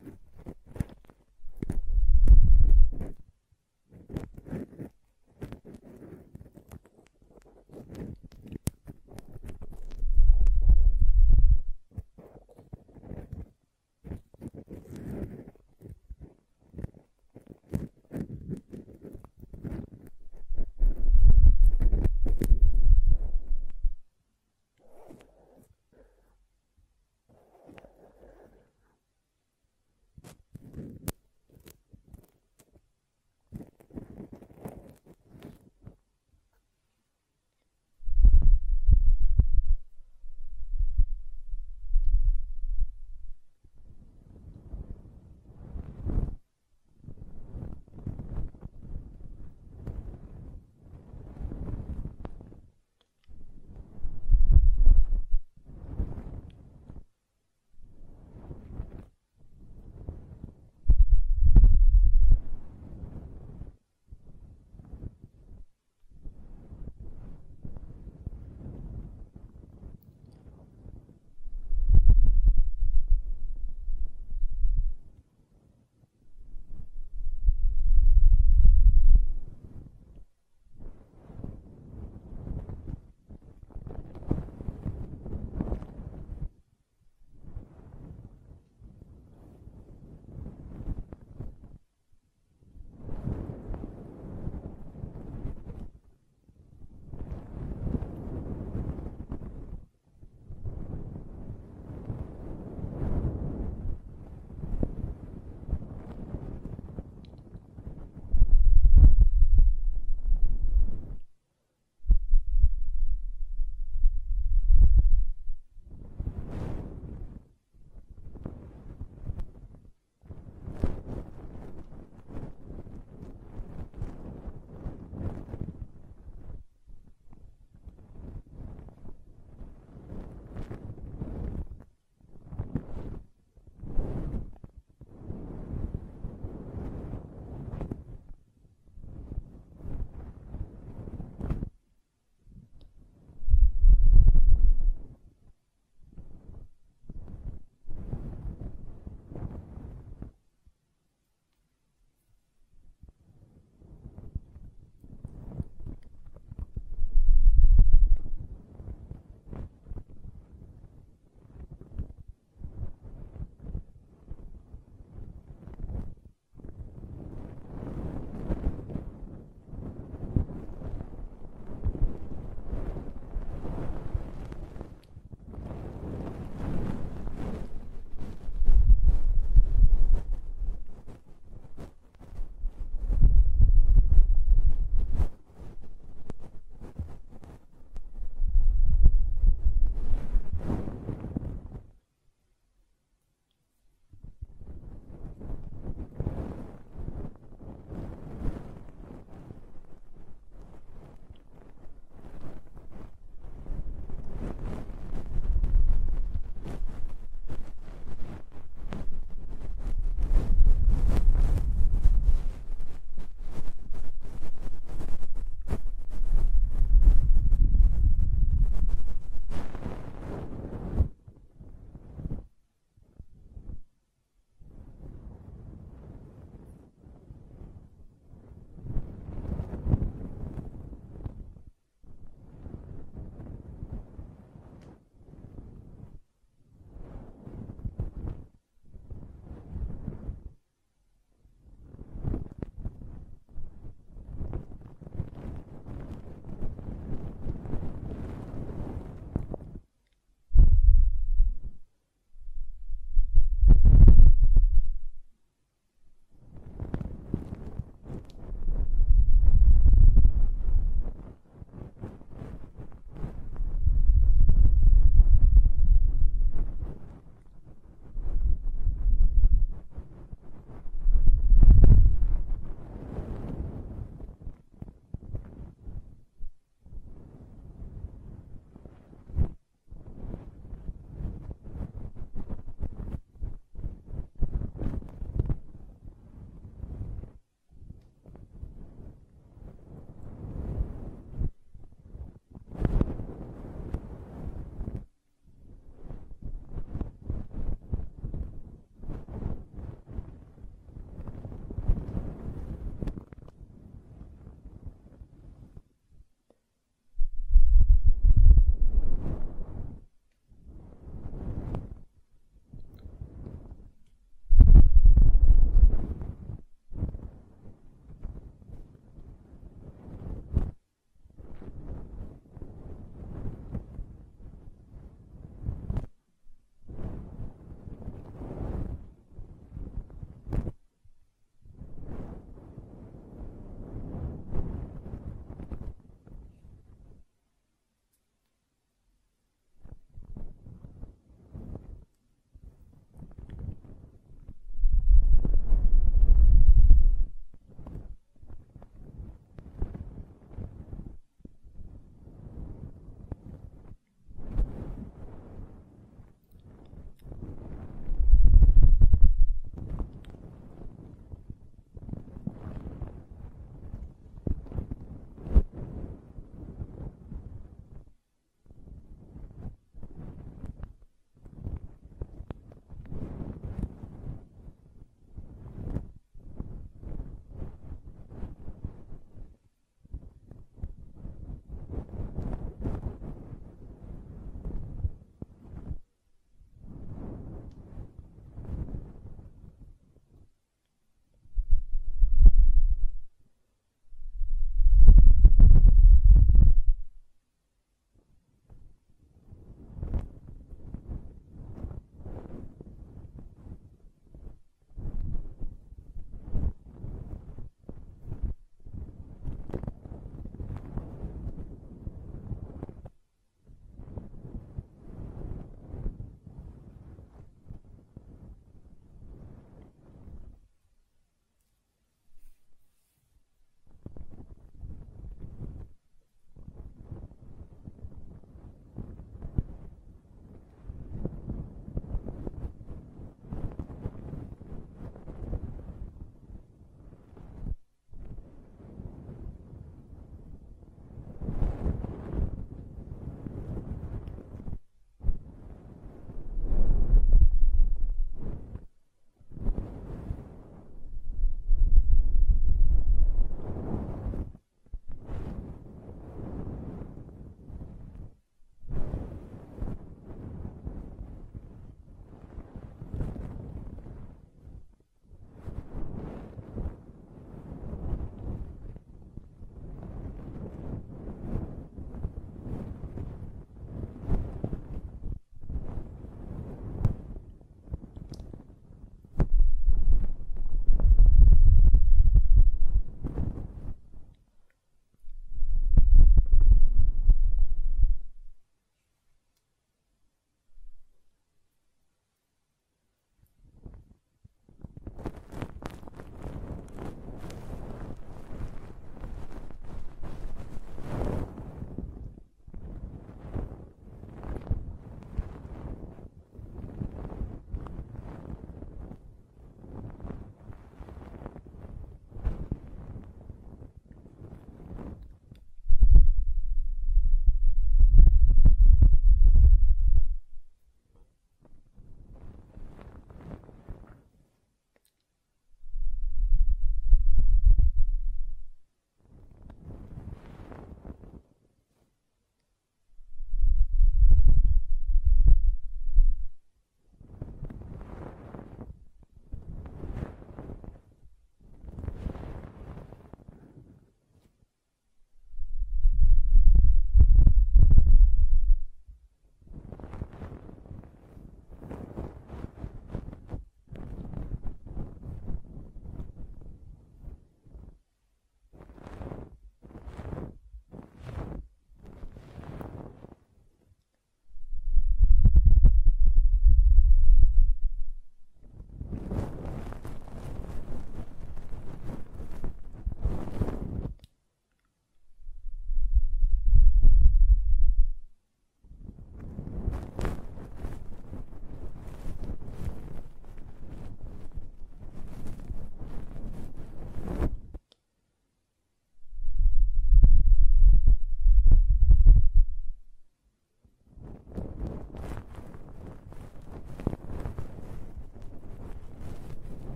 Thank you.